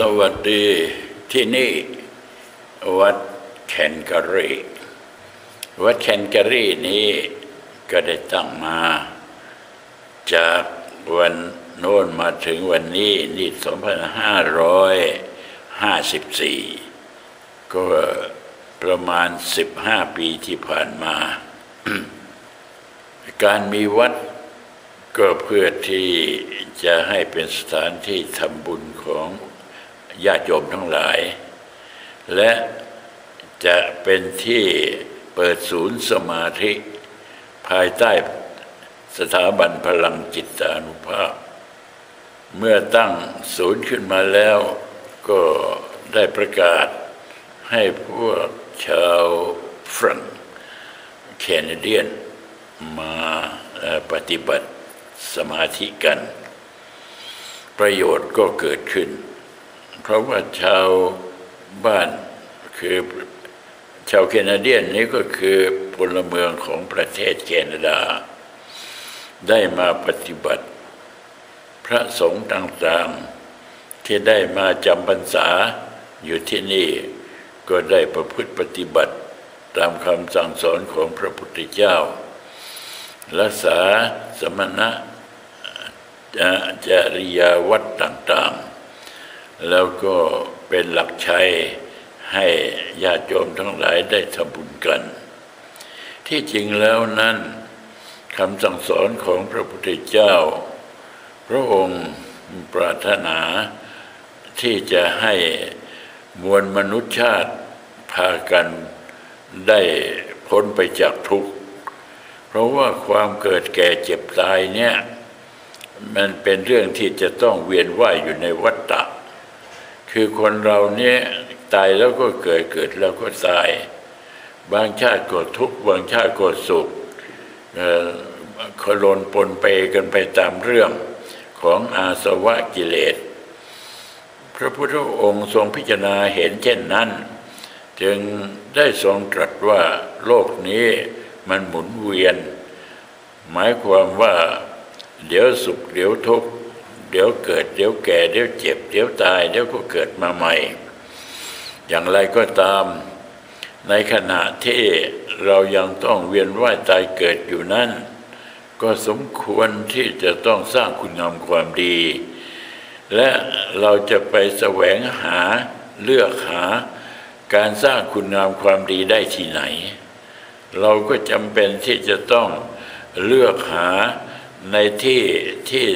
สวัสดีที่นี่ วัดแคนกอรีวัดแคนกอรีนี้ก็ได้ตั้งมา จากวันโน้นมาถึงวันนี้นี่ 2554 ก็ประมาณ 15 ปีที่ผ่านมา การมีวัดก็เพื่อที่จะให้เป็นสถานที่ทำบุญของ ญาติโยมทั้งหลาย และจะเป็นที่เปิดศูนย์สมาธิ ภายใต้สถาบันพลังจิตานุภาพ เมื่อตั้งศูนย์ขึ้นมาแล้วก็ได้ประกาศให้พวกชาวฝรั่งแคนาเดียนมาปฏิบัติสมาธิกัน ประโยชน์ก็เกิดขึ้น เพราะว่าชาวบ้านคือชาวแคนาเดียนนี้ก็คือพลเมืองของประเทศแคนาดา ได้มาปฏิบัติ พระสงฆ์ต่างๆ ที่ได้มาจำพรรษาอยู่ที่นี่ก็ได้ประพฤติปฏิบัติตามคำสั่งสอนของพระพุทธเจ้า รักษาสมณะจริยาวัดต่าง ๆ แล้วก็เป็นหลักชัยให้ญาติโยมทั้งหลายได้ทำบุญกัน ที่จริงแล้วนั้นคำสั่งสอนของพระพุทธเจ้า พระองค์ปรารถนาที่จะให้มวลมนุษยชาติพากันได้พ้นไปจากทุกข์ เพราะว่าความเกิดแก่เจ็บตายเนี่ย มันเป็นเรื่องที่จะต้องเวียนว่ายอยู่ในวัฏฏะ คือคนเราเนี่ยตายแล้วก็เกิดเกิดแล้วก็ตาย บางชาติก็ทุกข์บางชาติก็สุขคลนปนไปกันไปตามเรื่องของอาสวะกิเลส พระพุทธองค์ทรงพิจารณาเห็นเช่นนั้น จึงได้ทรงตรัสว่าโลกนี้มันหมุนเวียน หมายความว่า เดี๋ยวสุขเดี๋ยวทุกข์ เดี๋ยวเกิด เดี๋ยวแก่ เดี๋ยวเจ็บ เดี๋ยวตาย เดี๋ยวก็เกิดมาใหม่ อย่างไรก็ตาม ในขณะที่เรายังต้องเวียนว่ายตายเกิดอยู่นั้น ก็สมควรที่จะต้องสร้างคุณงามความดี และเราจะไปแสวงหาเลือกหาการสร้างคุณงามความดีได้ที่ไหน เราก็จำเป็นที่จะต้องเลือกหาในที่ที่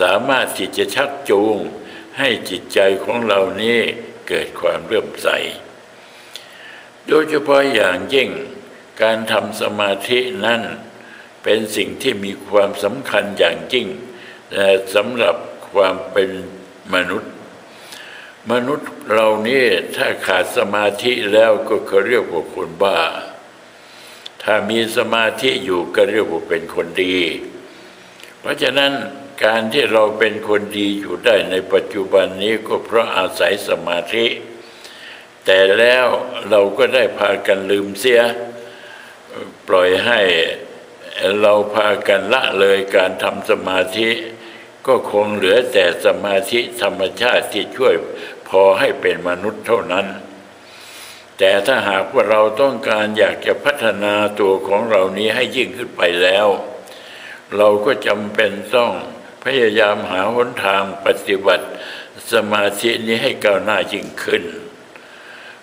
สามารถที่จะชักจูงให้จิตใจของเรานี้เกิดความเรื่มใส โดยเฉพาะอย่างยิ่งการทำสมาธินั้นเป็นสิ่งที่มีความสำคัญอย่างยิ่งสำหรับความเป็นมนุษย์ มนุษย์เรานี่ถ้าขาดสมาธิแล้วก็เขาเรียกว่าคนบ้า ถ้ามีสมาธิอยู่ก็เรียกว่าเป็นคนดี เพราะฉะนั้น การที่เราเป็นคนดีอยู่ได้ในปัจจุบันนี้ก็เพราะอาศัยสมาธิ แต่แล้วเราก็ได้พากันลืมเสีย ปล่อยให้เราพากันละเลยการทำสมาธิ ก็คงเหลือแต่สมาธิธรรมชาติที่ช่วยพอให้เป็นมนุษย์เท่านั้น แต่ถ้าหากว่าเราต้องการอยากจะพัฒนาตัวของเรานี้ให้ยิ่งขึ้นไปแล้ว เราก็จำเป็นต้อง พยายามหาหนทางปฏิบัติสมาธินี้ให้ก้าวหน้ายิ่งขึ้น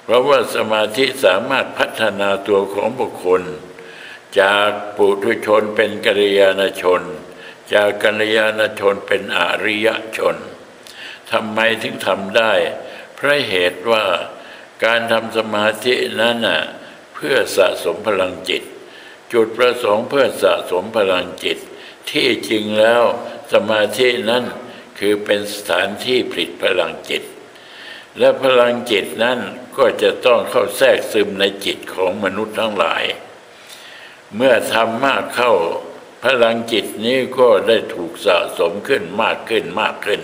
เพราะว่าสมาธิสามารถพัฒนาตัวของบุคคล จากปุถุชนเป็นกัลยาณชน จากกัลยาณชนเป็นอริยชนทำไมถึงทำได้ เพราะเหตุว่าการทำสมาธินั้นน่ะเพื่อสะสมพลังจิต จุดประสงค์เพื่อสะสมพลังจิต ที่จริงแล้ว สมาธินั้นคือเป็นสถานที่ผลิตพลังจิต และพลังจิตนั้นก็จะต้องเข้าแทรกซึมในจิตของมนุษย์ทั้งหลาย เมื่อทำมากเข้า พลังจิตนี้ก็ได้ถูกสะสมขึ้นมากขึ้นมากขึ้น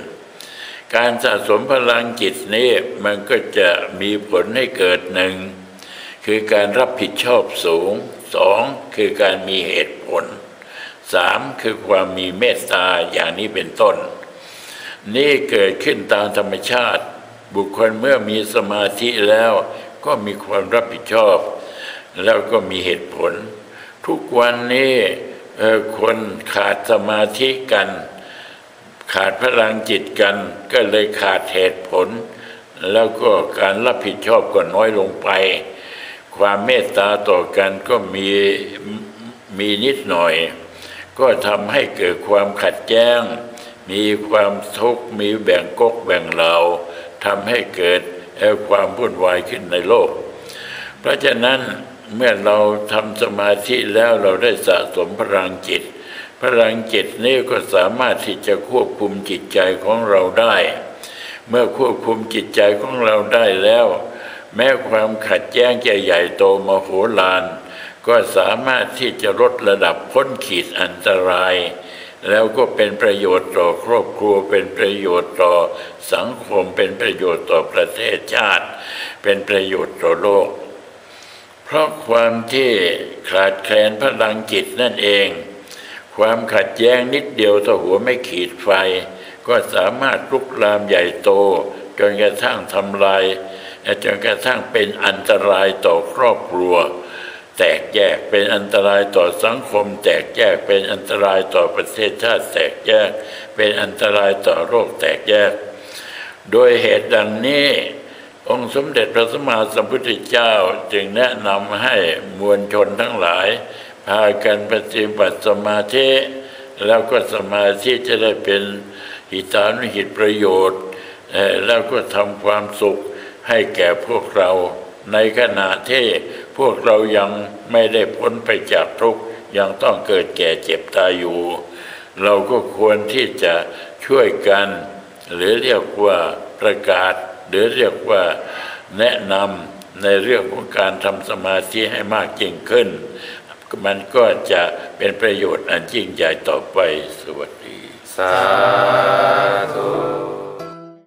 การสะสมพลังจิตนี้มันก็จะมีผลให้เกิดหนึ่งคือการรับผิดชอบสูงสองคือการมีเหตุผล สามคือความมีเมตตาอย่างนี้เป็นต้น นี่เกิดขึ้นตามธรรมชาติ บุคคลเมื่อมีสมาธิแล้วก็มีความรับผิดชอบ แล้วก็มีเหตุผล ทุกวันนี้คนขาดสมาธิกัน ขาดพลังจิตกัน ก็เลยขาดเหตุผล แล้วก็การรับผิดชอบก็น้อยลงไป ความเมตตาต่อกันก็มีมีนิดหน่อย ก็ทำให้เกิดความขัดแย้ง มีความทุกข์มีแบ่งกกแบ่งเหล่าทำให้เกิดเอ่อความวุ่นวายขึ้นในโลก เพราะฉะนั้นเมื่อเราทำสมาธิแล้วเราได้สะสมพลังจิต พลังจิตนี้ก็สามารถที่จะควบคุมจิตใจของเราได้ เมื่อควบคุมจิตใจของเราได้แล้ว แม้ความขัดแย้งจะใหญ่โตมโหฬาร ก็สามารถที่จะลดระดับพ้นขีดอันตราย แล้วก็เป็นประโยชน์ต่อครอบครัว เป็นประโยชน์ต่อสังคม เป็นประโยชน์ต่อประเทศชาติ เป็นประโยชน์ต่อโลก เพราะความที่ขาดแคลนพลังจิตนั่นเอง ความขัดแย้งนิดเดียวถ้าหัวไม่ขีดไฟ ก็สามารถลุกลามใหญ่โต จนกระทั่งทำลายจนกระทั่งเป็นอันตรายต่อครอบครัว แตกแยกเป็นอันตรายต่อสังคม แตกแยกเป็นอันตรายต่อประเทศชาติ แตกแยกเป็นอันตรายต่อโรคแตกแยก โดยเหตุดังนี้ องค์สมเด็จพระสัมมาสัมพุทธเจ้าจึงแนะนำให้มวลชนทั้งหลาย พากันปฏิบัติสมาธิแล้วก็สมาธิจะได้เป็นหิตานุหิตประโยชน์ แล้วก็ทำความสุขให้แก่พวกเราในขณะที่ พวกเรายังไม่ได้พ้นไปจากทุกข์ยังต้องเกิดแก่เจ็บตายอยู่ เราก็ควรที่จะช่วยกัน หรือเรียกว่าประกาศ หรือเรียกว่าแนะนำในเรื่องของการทำสมาธิให้มากยิ่งขึ้น มันก็จะเป็นประโยชน์อันยิ่งใหญ่ต่อไปสวัสดี สาธุ